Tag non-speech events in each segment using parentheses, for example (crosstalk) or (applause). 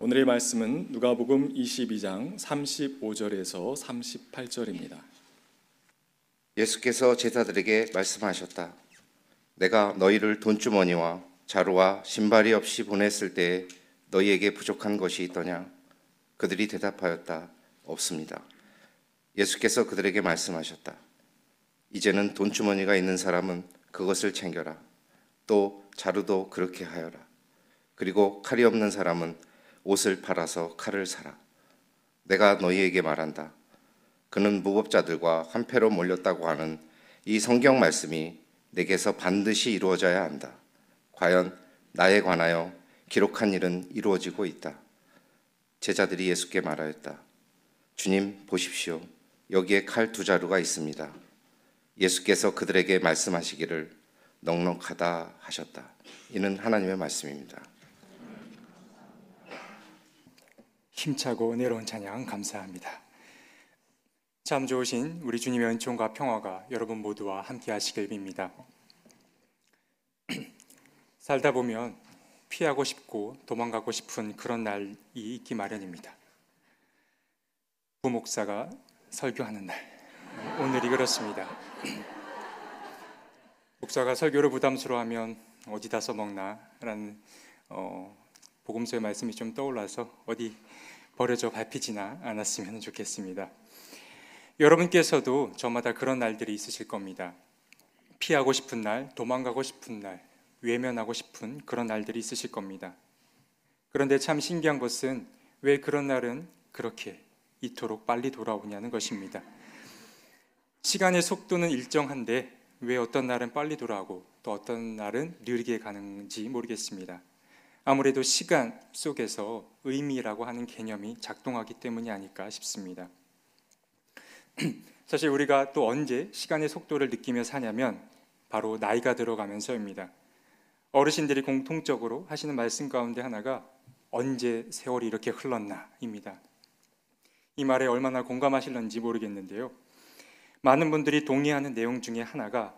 오늘의 말씀은 누가복음 22장 35절에서 38절입니다. 예수께서 제자들에게 말씀하셨다. 내가 너희를 돈주머니와 자루와 신발이 없이 보냈을 때에 너희에게 부족한 것이 있더냐? 그들이 대답하였다. 없습니다. 예수께서 그들에게 말씀하셨다. 이제는 돈주머니가 있는 사람은 그것을 챙겨라. 또 자루도 그렇게 하여라. 그리고 칼이 없는 사람은 옷을 팔아서 칼을 사라. 내가 너희에게 말한다. 그는 무법자들과 한패로 몰렸다고 하는 이 성경 말씀이 내게서 반드시 이루어져야 한다. 과연 나에 관하여 기록한 일은 이루어지고 있다. 제자들이 예수께 말하였다. 주님 보십시오. 여기에 칼 두 자루가 있습니다. 예수께서 그들에게 말씀하시기를 넉넉하다 하셨다. 이는 하나님의 말씀입니다. 힘차고 내려온 찬양 감사합니다. 참 좋으신 우리 주님의 은총과 평화가 여러분 모두와 함께 하시길 빕니다. (clears throat) 살다 보면 피하고 싶고 도망가고 싶은 그런 날이 있기 마련입니다. 부목사가 설교하는 날. 오늘이 그렇습니다. (clears throat) 목사가 설교를 부담스러워하면 어디다 써먹나라는 어, 복음서의 말씀이 좀 떠올라서 어디 버려져 밟히지나 않았으면 좋겠습니다. 여러분께서도 저마다 그런 날들이 있으실 겁니다. 피하고 싶은 날, 도망가고 싶은 날, 외면하고 싶은 그런 날들이 있으실 겁니다. 그런데 참 신기한 것은 왜 그런 날은 그렇게 이토록 빨리 돌아오냐는 것입니다. 시간의 속도는 일정한데 왜 어떤 날은 빨리 돌아오고 또 어떤 날은 느리게 가는지 모르겠습니다. 아무래도 시간 속에서 의미라고 하는 개념이 작동하기 때문이 아닐까 싶습니다. (clears throat) 사실 우리가 또 언제 시간의 속도를 느끼며 사냐면 바로 나이가 들어가면서입니다. 어르신들이 공통적으로 하시는 말씀 가운데 하나가 언제 세월이 이렇게 흘렀나입니다. 이 말에 얼마나 공감하실런지 모르겠는데요. 많은 분들이 동의하는 내용 중에 하나가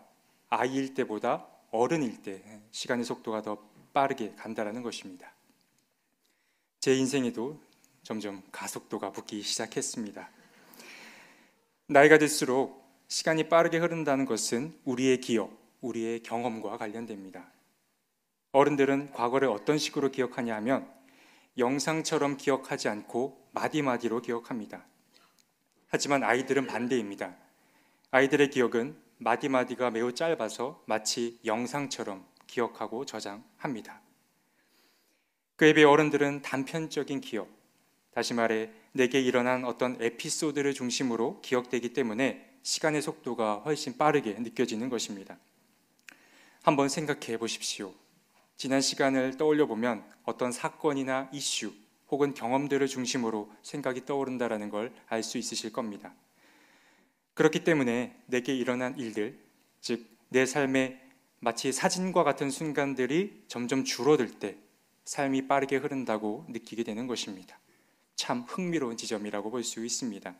아이일 때보다 어른일 때 시간의 속도가 더 빠르게 간다라는 것입니다. 제 인생에도 점점 가속도가 붙기 시작했습니다. 나이가 들수록 시간이 빠르게 흐른다는 것은 우리의 기억, 우리의 경험과 관련됩니다. 어른들은 과거를 어떤 식으로 기억하냐 하면 영상처럼 기억하지 않고 마디마디로 기억합니다. 하지만 아이들은 반대입니다. 아이들의 기억은 마디마디가 매우 짧아서 마치 영상처럼 기억하고 저장합니다. 그에 비해 어른들은 단편적인 기억, 다시 말해 내게 일어난 어떤 에피소드를 중심으로 기억되기 때문에 시간의 속도가 훨씬 빠르게 느껴지는 것입니다. 한번 생각해 보십시오. 지난 시간을 떠올려 보면 어떤 사건이나 이슈 혹은 경험들을 중심으로 생각이 떠오른다라는 걸 알 수 있으실 겁니다. 그렇기 때문에 내게 일어난 일들, 즉 내 삶에 마치 사진과 같은 순간들이 점점 줄어들 때 삶이 빠르게 흐른다고 느끼게 되는 것입니다. 참 흥미로운 지점이라고 볼 수 있습니다.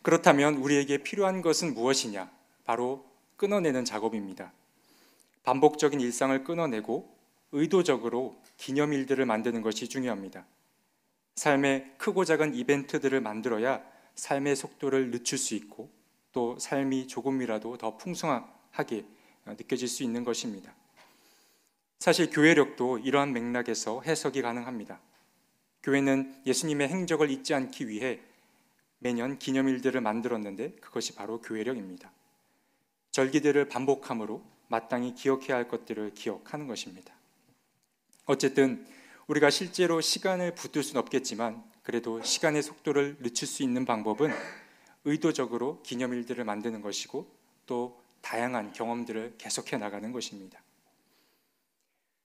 그렇다면 우리에게 필요한 것은 무엇이냐? 바로 끊어내는 작업입니다. 반복적인 일상을 끊어내고 의도적으로 기념일들을 만드는 것이 중요합니다. 삶의 크고 작은 이벤트들을 만들어야 삶의 속도를 늦출 수 있고 또 삶이 조금이라도 더 풍성하게 느껴질 수 있는 것입니다. 사실 교회력도 이러한 맥락에서 해석이 가능합니다. 교회는 예수님의 행적을 잊지 않기 위해 매년 기념일들을 만들었는데 그것이 바로 교회력입니다. 절기들을 반복함으로 마땅히 기억해야 할 것들을 기억하는 것입니다. 어쨌든 우리가 실제로 시간을 붙들 수는 없겠지만 그래도 시간의 속도를 늦출 수 있는 방법은 의도적으로 기념일들을 만드는 것이고 또 다양한 경험들을 계속해 나가는 것입니다.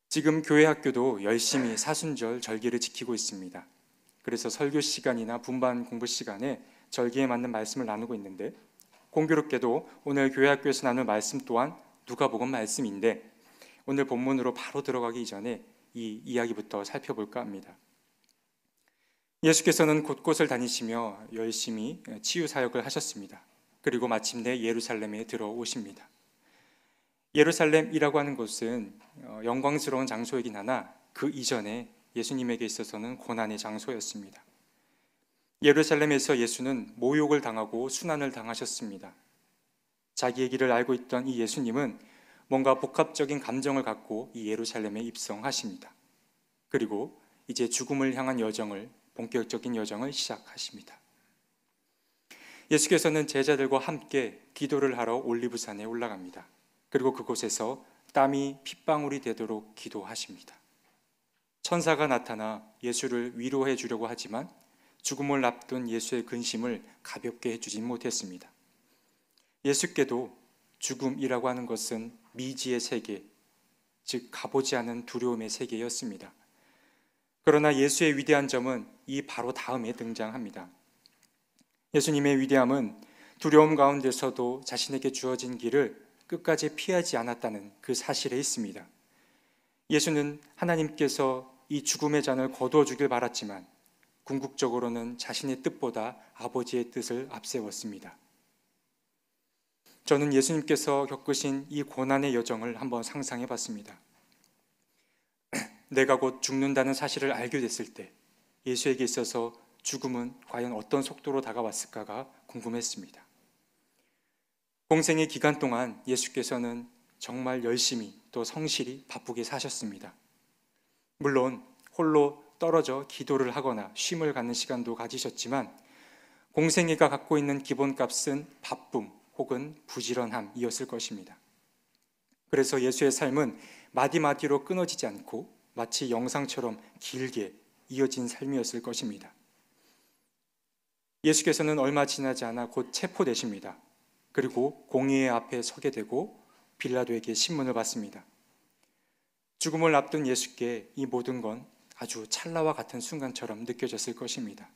지금 교회 학교도 열심히 사순절 절기를 지키고 있습니다. 그래서 설교 시간이나 분반 공부 시간에 절기에 맞는 말씀을 나누고 있는데 공교롭게도 오늘 교회 학교에서 나눌 말씀 또한 누가복음 말씀인데 오늘 본문으로 바로 들어가기 전에 이 이야기부터 살펴볼까 합니다. 예수께서는 곳곳을 다니시며 열심히 치유 사역을 하셨습니다. 그리고 마침내 예루살렘에 들어오십니다. 예루살렘이라고 하는 곳은 어, 영광스러운 장소이긴 하나 그 이전에 예수님에게 있어서는 고난의 장소였습니다. 예루살렘에서 예수는 모욕을 당하고 순환을 당하셨습니다. 자기의 길을 알고 있던 이 예수님은 뭔가 복합적인 감정을 갖고 이 예루살렘에 입성하십니다. 그리고 이제 죽음을 향한 여정을 본격적인 여정을 시작하십니다. 예수께서는 제자들과 함께 기도를 하러 올리브산에 올라갑니다. 그리고 그곳에서 땀이 핏방울이 되도록 기도하십니다. 천사가 나타나 예수를 위로해 주려고 하지만 죽음을 앞둔 예수의 근심을 가볍게 해주진 못했습니다. 예수께도 죽음이라고 하는 것은 미지의 세계, 즉 가보지 않은 두려움의 세계였습니다. 그러나 예수의 위대한 점은 이 바로 다음에 등장합니다. 예수님의 위대함은 두려움 가운데서도 자신에게 주어진 길을 끝까지 피하지 않았다는 그 사실에 있습니다. 예수는 하나님께서 이 죽음의 잔을 거두어 주길 바랐지만 궁극적으로는 자신의 뜻보다 아버지의 뜻을 앞세웠습니다. 저는 예수님께서 겪으신 이 고난의 여정을 한번 상상해 봤습니다. (clears throat) 내가 곧 죽는다는 사실을 알게 됐을 때 예수에게 있어서 죽음은 과연 어떤 속도로 다가왔을까가 궁금했습니다. 공생의 기간 동안 예수께서는 정말 열심히 또 성실히 바쁘게 사셨습니다. 물론 홀로 떨어져 기도를 하거나 쉼을 갖는 시간도 가지셨지만 공생애가 갖고 있는 기본값은 바쁨 혹은 부지런함이었을 것입니다. 그래서 예수의 삶은 마디마디로 끊어지지 않고 마치 영상처럼 길게 이어진 삶이었을 것입니다. 예수께서는 얼마 지나지 않아 곧 체포되십니다. 그리고 공의의 앞에 서게 되고 빌라도에게 신문을 받습니다. 죽음을 앞둔 예수께 이 모든 건 아주 찰나와 같은 순간처럼 느껴졌을 것입니다.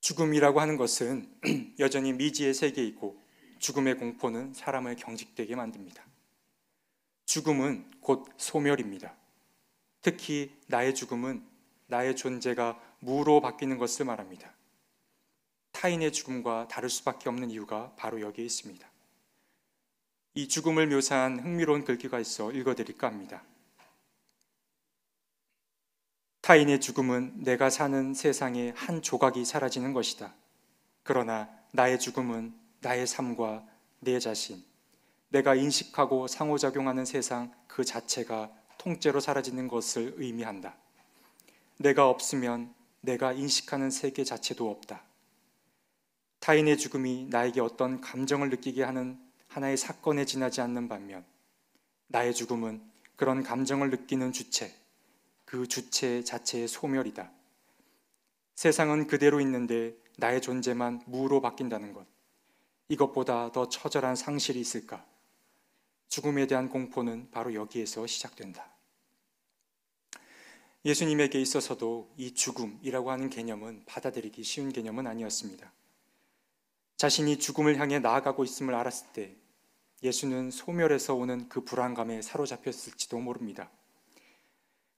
죽음이라고 하는 것은 (clears throat) 여전히 미지의 세계이고 죽음의 공포는 사람을 경직되게 만듭니다. 죽음은 곧 소멸입니다. 특히 나의 죽음은 나의 존재가 무로 바뀌는 것을 말합니다. 타인의 죽음과 다를 수밖에 없는 이유가 바로 여기에 있습니다. 이 죽음을 묘사한 흥미로운 글귀가 있어 읽어드릴까 합니다. 타인의 죽음은 내가 사는 세상의 한 조각이 사라지는 것이다. 그러나 나의 죽음은 나의 삶과 내 자신, 내가 인식하고 상호작용하는 세상 그 자체가 통째로 사라지는 것을 의미한다. 내가 없으면 내가 인식하는 세계 자체도 없다. 타인의 죽음이 나에게 어떤 감정을 느끼게 하는 하나의 사건에 지나지 않는 반면 나의 죽음은 그런 감정을 느끼는 주체, 그 주체 자체의 소멸이다. 세상은 그대로 있는데 나의 존재만 무로 바뀐다는 것. 이것보다 더 처절한 상실이 있을까? 죽음에 대한 공포는 바로 여기에서 시작된다. 예수님에게 있어서도 이 죽음이라고 하는 개념은 받아들이기 쉬운 개념은 아니었습니다. 자신이 죽음을 향해 나아가고 있음을 알았을 때 예수는 소멸에서 오는 그 불안감에 사로잡혔을지도 모릅니다.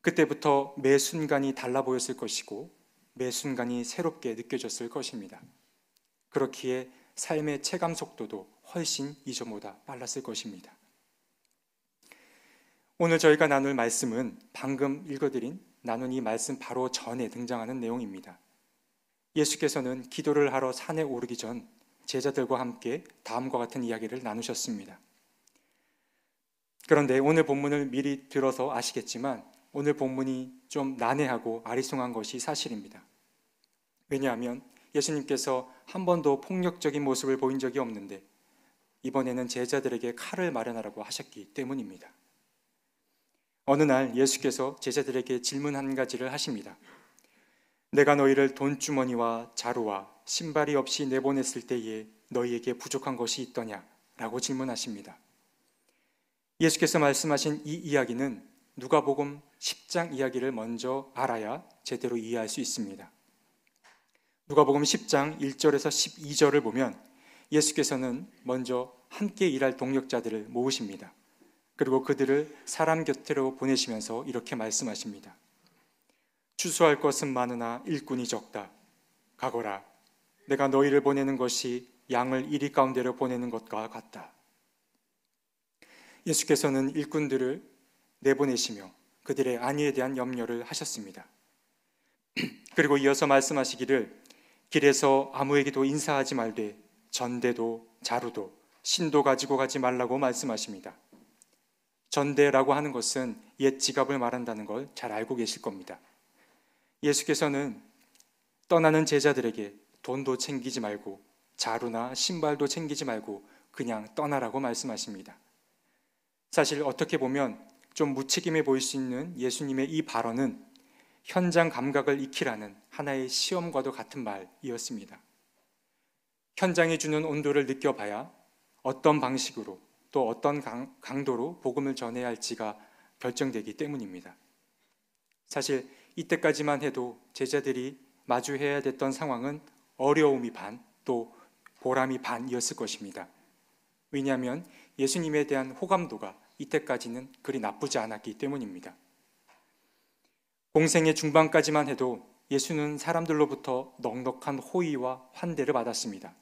그때부터 매 순간이 달라 보였을 것이고 매 순간이 새롭게 느껴졌을 것입니다. 그렇기에 삶의 체감 속도도 훨씬 이전보다 빨랐을 것입니다. 오늘 저희가 나눌 말씀은 방금 읽어드린 나눈 이 말씀 바로 전에 등장하는 내용입니다. 예수께서는 기도를 하러 산에 오르기 전 제자들과 함께 다음과 같은 이야기를 나누셨습니다. 그런데 오늘 본문을 미리 들어서 아시겠지만 오늘 본문이 좀 난해하고 아리송한 것이 사실입니다. 왜냐하면 예수님께서 한 번도 폭력적인 모습을 보인 적이 없는데 이번에는 제자들에게 칼을 마련하라고 하셨기 때문입니다. 어느 날 예수께서 제자들에게 질문 한 가지를 하십니다. 내가 너희를 돈주머니와 자루와 신발이 없이 내보냈을 때에 너희에게 부족한 것이 있더냐? 라고 질문하십니다. 예수께서 말씀하신 이 이야기는 누가복음 10장 이야기를 먼저 알아야 제대로 이해할 수 있습니다. 누가복음 10장 1절에서 12절을 보면 예수께서는 먼저 함께 일할 동력자들을 모으십니다. 그리고 그들을 사람 곁으로 보내시면서 이렇게 말씀하십니다. 추수할 것은 많으나 일꾼이 적다. 가거라. 내가 너희를 보내는 것이 양을 이리 가운데로 보내는 것과 같다. 예수께서는 일꾼들을 내보내시며 그들의 안위에 대한 염려를 하셨습니다. (clears throat) 그리고 이어서 말씀하시기를 길에서 아무에게도 인사하지 말되 전대도 자루도 신도 가지고 가지 말라고 말씀하십니다. 전대라고 하는 것은 옛 지갑을 말한다는 걸 잘 알고 계실 겁니다. 예수께서는 떠나는 제자들에게 돈도 챙기지 말고 자루나 신발도 챙기지 말고 그냥 떠나라고 말씀하십니다. 사실 어떻게 보면 좀 무책임해 보일 수 있는 예수님의 이 발언은 현장 감각을 익히라는 하나의 시험과도 같은 말이었습니다. 현장이 주는 온도를 느껴봐야 어떤 방식으로 또 어떤 강, 강도로 복음을 전해야 할지가 결정되기 때문입니다. 사실 이때까지만 해도 제자들이 마주해야 됐던 상황은 어려움이 반, 또 보람이 반이었을 것입니다. 왜냐하면 예수님에 대한 호감도가 이때까지는 그리 나쁘지 않았기 때문입니다. 공생의 중반까지만 해도 예수는 사람들로부터 넉넉한 호의와 환대를 받았습니다.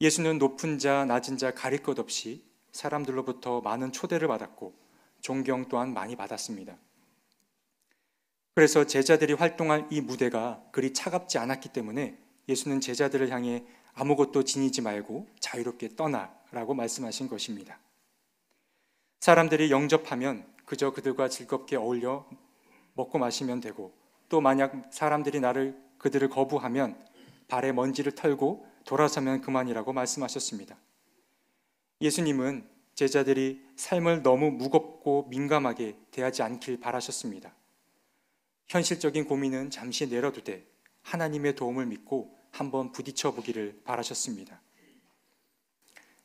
예수는 높은 자, 낮은 자 가릴 것 없이 사람들로부터 많은 초대를 받았고 존경 또한 많이 받았습니다. 그래서 제자들이 활동할 이 무대가 그리 차갑지 않았기 때문에 예수는 제자들을 향해 아무것도 지니지 말고 자유롭게 떠나라고 말씀하신 것입니다. 사람들이 영접하면 그저 그들과 즐겁게 어울려 먹고 마시면 되고 또 만약 사람들이 나를 그들을 거부하면 발에 먼지를 털고 돌아서면 그만이라고 말씀하셨습니다. 예수님은 제자들이 삶을 너무 무겁고 민감하게 대하지 않길 바라셨습니다. 현실적인 고민은 잠시 내려두되 하나님의 도움을 믿고 한번 부딪혀 보기를 바라셨습니다.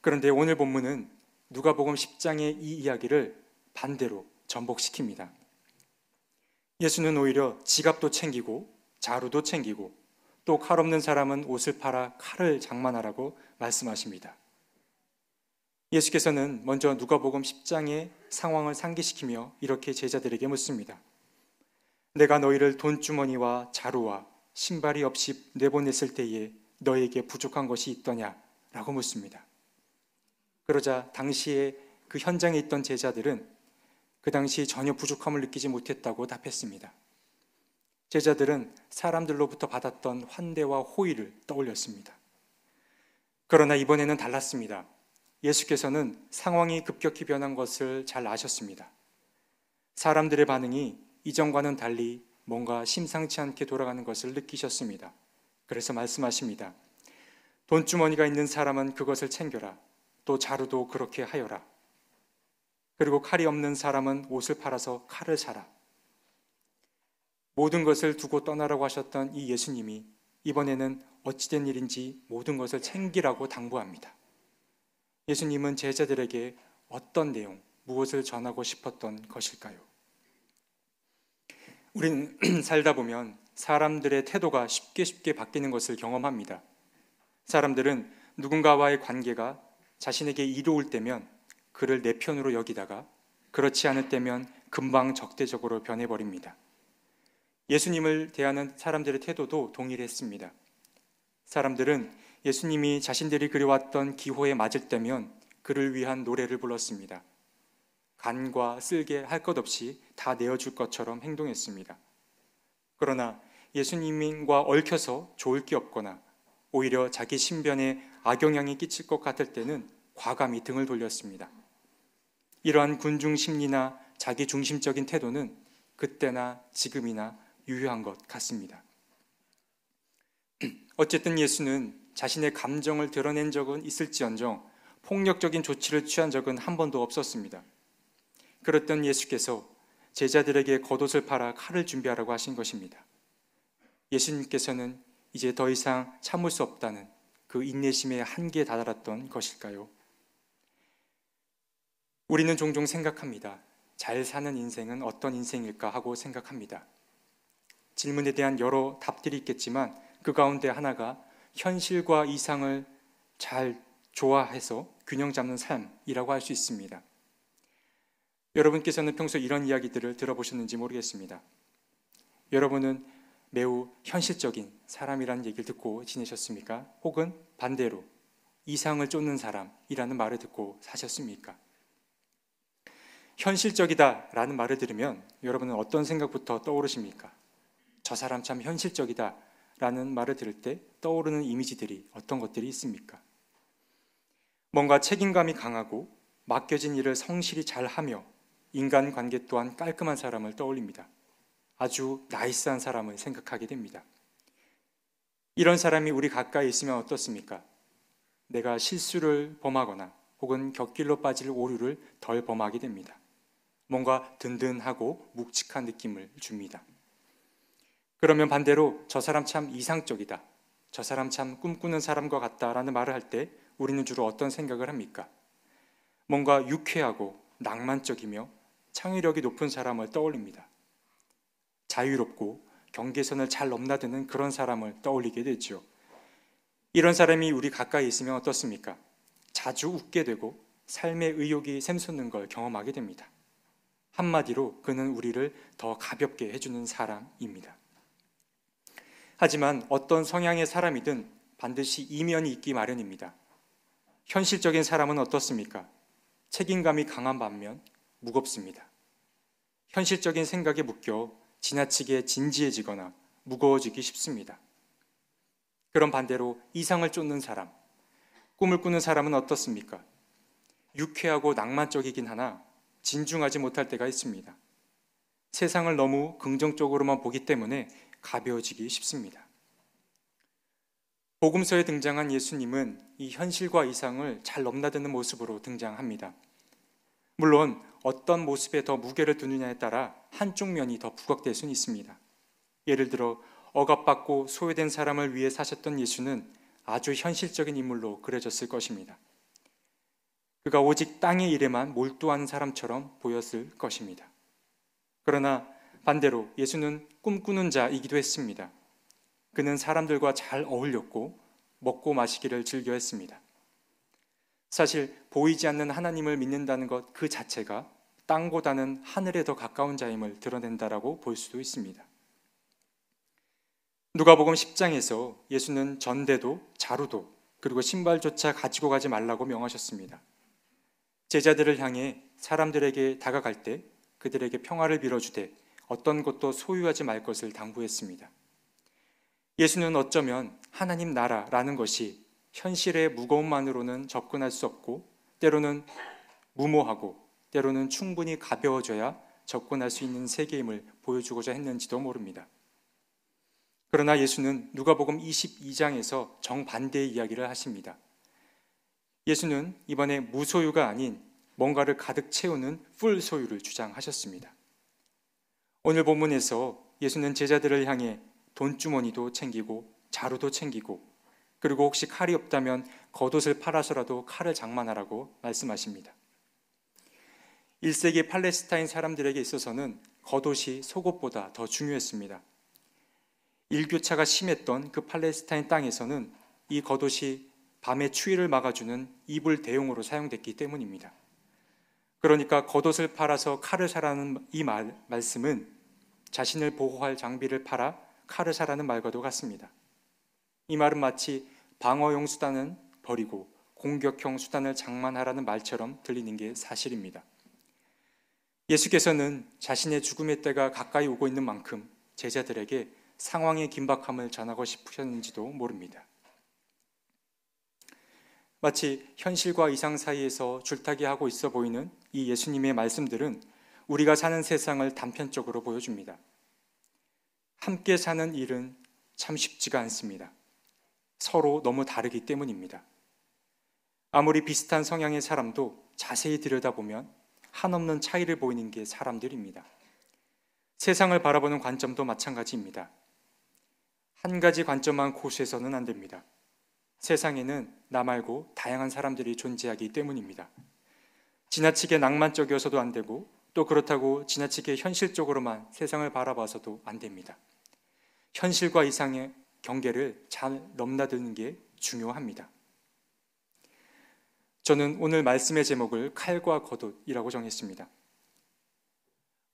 그런데 오늘 본문은 누가복음 10장의 이 이야기를 반대로 전복시킵니다. 예수는 오히려 지갑도 챙기고 자루도 챙기고 또 칼 없는 사람은 옷을 팔아 칼을 장만하라고 말씀하십니다. 예수께서는 먼저 누가복음 10장의 상황을 상기시키며 이렇게 제자들에게 묻습니다. 내가 너희를 돈주머니와 자루와 신발이 없이 내보냈을 때에 너에게 부족한 것이 있더냐? 라고 묻습니다. 그러자 당시에 그 현장에 있던 제자들은 그 당시 전혀 부족함을 느끼지 못했다고 답했습니다. 제자들은 사람들로부터 받았던 환대와 호의를 떠올렸습니다. 그러나 이번에는 달랐습니다. 예수께서는 상황이 급격히 변한 것을 잘 아셨습니다. 사람들의 반응이 이전과는 달리 뭔가 심상치 않게 돌아가는 것을 느끼셨습니다. 그래서 말씀하십니다. 돈주머니가 있는 사람은 그것을 챙겨라. 또 자루도 그렇게 하여라. 그리고 칼이 없는 사람은 옷을 팔아서 칼을 사라. 모든 것을 두고 떠나라고 하셨던 이 예수님이 이번에는 어찌된 일인지 모든 것을 챙기라고 당부합니다. 예수님은 제자들에게 어떤 내용, 무엇을 전하고 싶었던 것일까요? 우리는 (clears throat) 살다 보면 사람들의 태도가 쉽게 쉽게 바뀌는 것을 경험합니다. 사람들은 누군가와의 관계가 자신에게 이로울 때면 그를 내 편으로 여기다가 그렇지 않을 때면 금방 적대적으로 변해버립니다. 예수님을 대하는 사람들의 태도도 동일했습니다. 사람들은 예수님이 자신들이 그려왔던 기호에 맞을 때면 그를 위한 노래를 불렀습니다. 간과 쓸개 할 것 없이 다 내어줄 것처럼 행동했습니다. 그러나 예수님과 얽혀서 좋을 게 없거나 오히려 자기 신변에 악영향이 끼칠 것 같을 때는 과감히 등을 돌렸습니다. 이러한 군중 심리나 자기 중심적인 태도는 그때나 지금이나 유효한 것 같습니다. (clears throat) 어쨌든 예수는 자신의 감정을 드러낸 적은 있을지언정 폭력적인 조치를 취한 적은 한 번도 없었습니다. 그랬던 예수께서 제자들에게 겉옷을 팔아 칼을 준비하라고 하신 것입니다. 예수님께서는 이제 더 이상 참을 수 없다는 그 인내심의 한계에 다다랐던 것일까요? 우리는 종종 생각합니다. 잘 사는 인생은 어떤 인생일까 하고 생각합니다. 질문에 대한 여러 답들이 있겠지만 그 가운데 하나가 현실과 이상을 잘 조화해서 균형 잡는 삶이라고 할 수 있습니다. 여러분께서는 평소 이런 이야기들을 들어보셨는지 모르겠습니다. 여러분은 매우 현실적인 사람이라는 얘기를 듣고 지내셨습니까? 혹은 반대로 이상을 쫓는 사람이라는 말을 듣고 사셨습니까? 현실적이다라는 말을 들으면 여러분은 어떤 생각부터 떠오르십니까? 저 사람 참 현실적이다 라는 말을 들을 때 떠오르는 이미지들이 어떤 것들이 있습니까? 뭔가 책임감이 강하고 맡겨진 일을 성실히 잘 하며 인간 관계 또한 깔끔한 사람을 떠올립니다. 아주 나이스한 사람을 생각하게 됩니다. 이런 사람이 우리 가까이 있으면 어떻습니까? 내가 실수를 범하거나 혹은 곁길로 빠질 오류를 덜 범하게 됩니다. 뭔가 든든하고 묵직한 느낌을 줍니다. 그러면 반대로 저 사람 참 이상적이다. 저 사람 참 꿈꾸는 사람과 같다라는 말을 할 때 우리는 주로 어떤 생각을 합니까? 뭔가 유쾌하고 낭만적이며 창의력이 높은 사람을 떠올립니다. 자유롭고 경계선을 잘 넘나드는 그런 사람을 떠올리게 되죠. 이런 사람이 우리 가까이 있으면 어떻습니까? 자주 웃게 되고 삶의 의욕이 샘솟는 걸 경험하게 됩니다. 한마디로 그는 우리를 더 가볍게 해주는 사람입니다. 하지만 어떤 성향의 사람이든 반드시 이면이 있기 마련입니다. 현실적인 사람은 어떻습니까? 책임감이 강한 반면 무겁습니다. 현실적인 생각에 묶여 지나치게 진지해지거나 무거워지기 쉽습니다. 그런 반대로 이상을 쫓는 사람, 꿈을 꾸는 사람은 어떻습니까? 유쾌하고 낭만적이긴 하나 진중하지 못할 때가 있습니다. 세상을 너무 긍정적으로만 보기 때문에 가벼워지기 쉽습니다. 복음서에 등장한 예수님은 이 현실과 이상을 잘 넘나드는 모습으로 등장합니다. 물론 어떤 모습에 더 무게를 두느냐에 따라 한쪽 면이 더 부각될 수는 있습니다. 예를 들어 억압받고 소외된 사람을 위해 사셨던 예수는 아주 현실적인 인물로 그려졌을 것입니다. 그가 오직 땅의 일에만 몰두하는 사람처럼 보였을 것입니다. 그러나 반대로 예수는 꿈꾸는 자이기도 했습니다. 그는 사람들과 잘 어울렸고 먹고 마시기를 즐겨 했습니다. 사실 보이지 않는 하나님을 믿는다는 것 그 자체가 땅보다는 하늘에 더 가까운 자임을 드러낸다라고 볼 수도 있습니다. 누가복음 10장에서 예수는 전대도 자루도 그리고 신발조차 가지고 가지 말라고 명하셨습니다. 제자들을 향해 사람들에게 다가갈 때 그들에게 평화를 빌어주되 어떤 것도 소유하지 말 것을 당부했습니다. 예수는 어쩌면 하나님 나라라는 것이 현실의 무거움만으로는 접근할 수 없고 때로는 무모하고 때로는 충분히 가벼워져야 접근할 수 있는 세계임을 보여주고자 했는지도 모릅니다. 그러나 예수는 누가복음 22장에서 정반대의 이야기를 하십니다. 예수는 이번에 무소유가 아닌 뭔가를 가득 채우는 풀 소유를 주장하셨습니다. 오늘 본문에서 예수는 제자들을 향해 돈주머니도 챙기고 자루도 챙기고 그리고 혹시 칼이 없다면 겉옷을 팔아서라도 칼을 장만하라고 말씀하십니다. 1세기 팔레스타인 사람들에게 있어서는 겉옷이 속옷보다 더 중요했습니다. 일교차가 심했던 그 팔레스타인 땅에서는 이 겉옷이 밤의 추위를 막아주는 이불 대용으로 사용됐기 때문입니다. 그러니까 겉옷을 팔아서 칼을 사라는 이 말, 말씀은 자신을 보호할 장비를 팔아 칼을 사라는 말과도 같습니다. 이 말은 마치 방어용 수단은 버리고 공격형 수단을 장만하라는 말처럼 들리는 게 사실입니다. 예수께서는 자신의 죽음의 때가 가까이 오고 있는 만큼 제자들에게 상황의 긴박함을 전하고 싶으셨는지도 모릅니다. 마치 현실과 이상 사이에서 줄타기 하고 있어 보이는 이 예수님의 말씀들은 우리가 사는 세상을 단편적으로 보여줍니다. 함께 사는 일은 참 쉽지가 않습니다. 서로 너무 다르기 때문입니다. 아무리 비슷한 성향의 사람도 자세히 들여다보면 한없는 차이를 보이는 게 사람들입니다. 세상을 바라보는 관점도 마찬가지입니다. 한 가지 관점만 고수해서는 안 됩니다. 세상에는 나 말고 다양한 사람들이 존재하기 때문입니다. 지나치게 낭만적이어서도 안 되고 또 그렇다고 지나치게 현실적으로만 세상을 바라봐서도 안 됩니다. 현실과 이상의 경계를 잘 넘나드는 게 중요합니다. 저는 오늘 말씀의 제목을 칼과 겉옷이라고 정했습니다.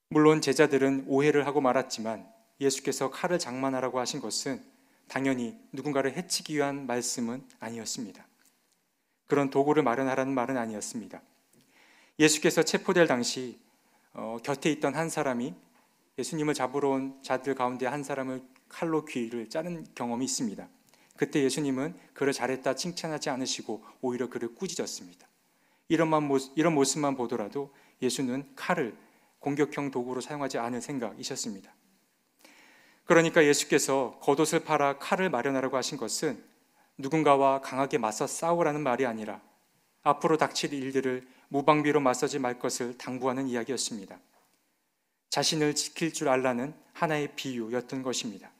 물론 제자들은 오해를 하고 말았지만 예수께서 칼을 장만하라고 하신 것은 당연히 누군가를 해치기 위한 말씀은 아니었습니다. 그런 도구를 마련하라는 말은 아니었습니다. 예수께서 체포될 당시 어, 곁에 있던 한 사람이 예수님을 잡으러 온 자들 가운데 한 사람을 칼로 귀를 자른 경험이 있습니다. 그때 예수님은 그를 잘했다 칭찬하지 않으시고 오히려 그를 꾸짖었습니다. 이런, 모습, 이런 모습만 보더라도 예수는 칼을 공격형 도구로 사용하지 않을 생각이셨습니다. 그러니까 예수께서 겉옷을 팔아 칼을 마련하라고 하신 것은 누군가와 강하게 맞서 싸우라는 말이 아니라 앞으로 닥칠 일들을 무방비로 맞서지 말 것을 당부하는 이야기였습니다. 자신을 지킬 줄 알라는 하나의 비유였던 것입니다.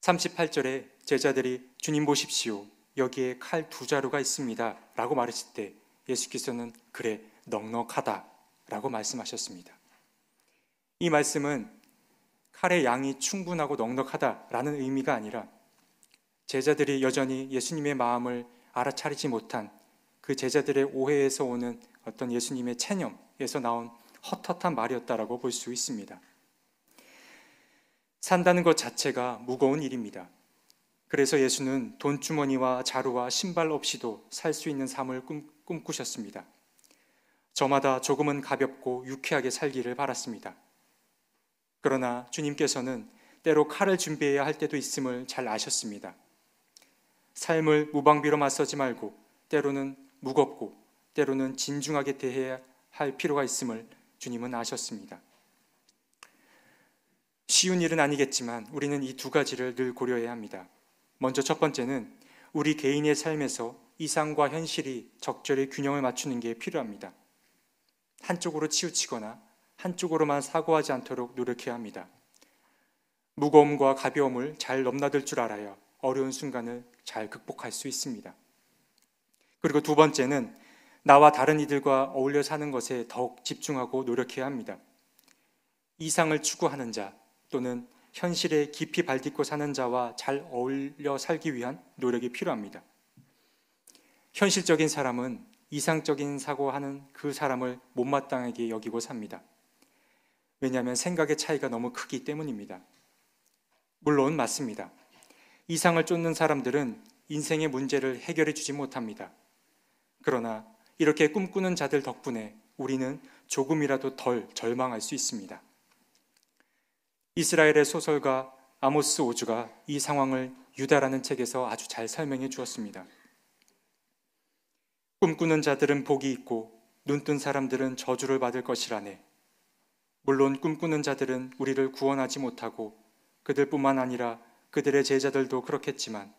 38절에 제자들이 주님 보십시오. 여기에 칼 두 자루가 있습니다. 라고 말했을 때 예수께서는 그래, 넉넉하다. 라고 말씀하셨습니다. 이 말씀은 칼의 양이 충분하고 넉넉하다라는 의미가 아니라 제자들이 여전히 예수님의 마음을 알아차리지 못한 그 제자들의 오해에서 오는 어떤 예수님의 체념에서 나온 헛헛한 말이었다라고 볼 수 있습니다. 산다는 것 자체가 무거운 일입니다. 그래서 예수는 돈주머니와 자루와 신발 없이도 살 수 있는 삶을 꿈, 꿈꾸셨습니다. 저마다 조금은 가볍고 유쾌하게 살기를 바랐습니다. 그러나 주님께서는 때로 칼을 준비해야 할 때도 있음을 잘 아셨습니다. 삶을 무방비로 맞서지 말고 때로는 무겁고 때로는 진중하게 대해야 할 필요가 있음을 주님은 아셨습니다. 쉬운 일은 아니겠지만 우리는 이 두 가지를 늘 고려해야 합니다. 먼저 첫 번째는 우리 개인의 삶에서 이상과 현실이 적절히 균형을 맞추는 게 필요합니다. 한쪽으로 치우치거나 한쪽으로만 사고하지 않도록 노력해야 합니다. 무거움과 가벼움을 잘 넘나들 줄 알아야 어려운 순간을 잘 극복할 수 있습니다. 그리고 두 번째는 나와 다른 이들과 어울려 사는 것에 더욱 집중하고 노력해야 합니다. 이상을 추구하는 자 또는 현실에 깊이 발딛고 사는 자와 잘 어울려 살기 위한 노력이 필요합니다. 현실적인 사람은 이상적인 사고하는 그 사람을 못마땅하게 여기고 삽니다. 왜냐하면 생각의 차이가 너무 크기 때문입니다. 물론 맞습니다. 이상을 쫓는 사람들은 인생의 문제를 해결해 주지 못합니다. 그러나 이렇게 꿈꾸는 자들 덕분에 우리는 조금이라도 덜 절망할 수 있습니다. 이스라엘의 소설가 아모스 오주가 이 상황을 유다라는 책에서 아주 잘 설명해 주었습니다. 꿈꾸는 자들은 복이 있고 눈뜬 사람들은 저주를 받을 것이라네. 물론 꿈꾸는 자들은 우리를 구원하지 못하고 그들뿐만 아니라 그들의 제자들도 그렇겠지만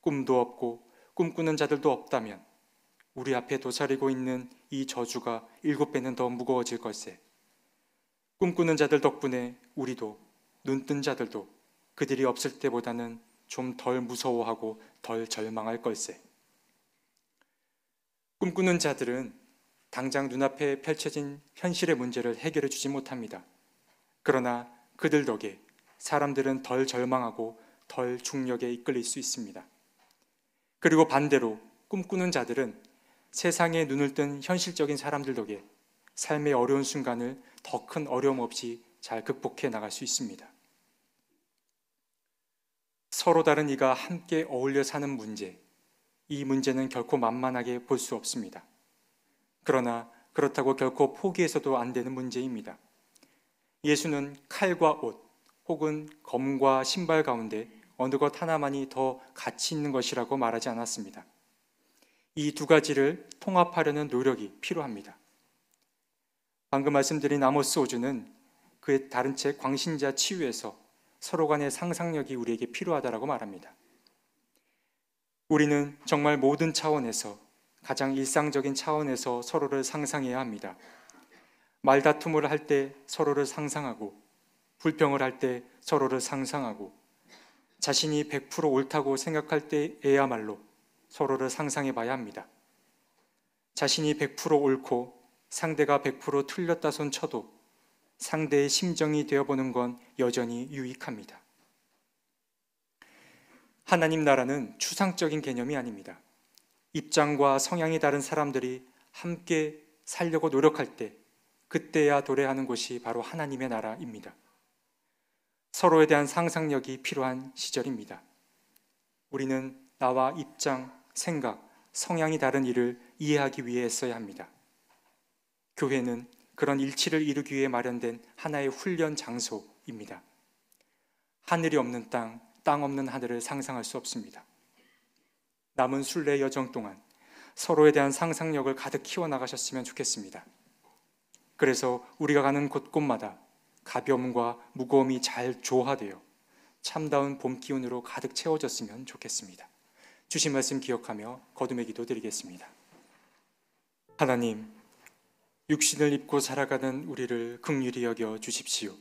꿈도 없고 꿈꾸는 자들도 없다면 우리 앞에 도사리고 있는 이 저주가 일곱 배는 더 무거워질 걸세. 꿈꾸는 자들 덕분에 우리도 눈 뜬 자들도 그들이 없을 때보다는 좀 덜 무서워하고 덜 절망할 걸세. 꿈꾸는 자들은 당장 눈앞에 펼쳐진 현실의 문제를 해결해 주지 못합니다. 그러나 그들 덕에 사람들은 덜 절망하고 덜 중력에 이끌릴 수 있습니다. 그리고 반대로 꿈꾸는 자들은 세상에 눈을 뜬 현실적인 사람들 덕에 삶의 어려운 순간을 더 큰 어려움 없이 잘 극복해 나갈 수 있습니다. 서로 다른 이가 함께 어울려 사는 문제, 이 문제는 결코 만만하게 볼 수 없습니다. 그러나 그렇다고 결코 포기해서도 안 되는 문제입니다. 예수는 칼과 옷 혹은 검과 신발 가운데 어느 것 하나만이 더 가치 있는 것이라고 말하지 않았습니다. 이 두 가지를 통합하려는 노력이 필요합니다. 방금 말씀드린 아모스 오주는 그의 다른 책 광신자 치유에서 서로 간의 상상력이 우리에게 필요하다라고 말합니다. 우리는 정말 모든 차원에서 가장 일상적인 차원에서 서로를 상상해야 합니다. 말다툼을 할 때 서로를 상상하고 불평을 할 때 서로를 상상하고 자신이 100% 옳다고 생각할 때에야말로 서로를 상상해 봐야 합니다. 자신이 100% 옳고 상대가 100% 틀렸다 손 쳐도 상대의 심정이 되어보는 건 여전히 유익합니다. 하나님 나라는 추상적인 개념이 아닙니다. 입장과 성향이 다른 사람들이 함께 살려고 노력할 때 그때야 도래하는 곳이 바로 하나님의 나라입니다. 서로에 대한 상상력이 필요한 시절입니다. 우리는 나와 입장, 생각, 성향이 다른 일을 이해하기 위해 했어야 합니다. 교회는 그런 일치를 이루기 위해 마련된 하나의 훈련 장소입니다. 하늘이 없는 땅, 땅 없는 하늘을 상상할 수 없습니다. 남은 순례 여정 동안 서로에 대한 상상력을 가득 키워나가셨으면 좋겠습니다. 그래서 우리가 가는 곳곳마다 가벼움과 무거움이 잘 조화되어 참다운 봄 기운으로 가득 채워졌으면 좋겠습니다. 주신 말씀 기억하며 거듭의 기도 드리겠습니다. 하나님, 육신을 입고 살아가는 우리를 극률히 여겨 주십시오.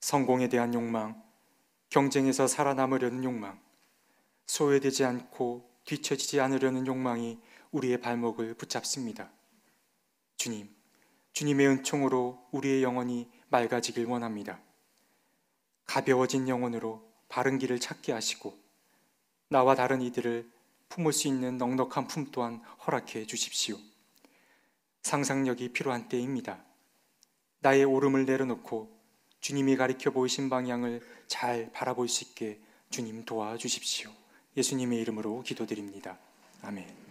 성공에 대한 욕망, 경쟁에서 살아남으려는 욕망, 소외되지 않고 뒤처지지 않으려는 욕망이 우리의 발목을 붙잡습니다. 주님, 주님의 은총으로 우리의 영혼이 맑아지길 원합니다. 가벼워진 영혼으로 바른 길을 찾게 하시고 나와 다른 이들을 품을 수 있는 넉넉한 품 또한 허락해 주십시오. 상상력이 필요한 때입니다. 나의 오름을 내려놓고 주님이 가리켜 보이신 방향을 잘 바라볼 수 있게 주님 도와주십시오. 예수님의 이름으로 기도드립니다. 아멘.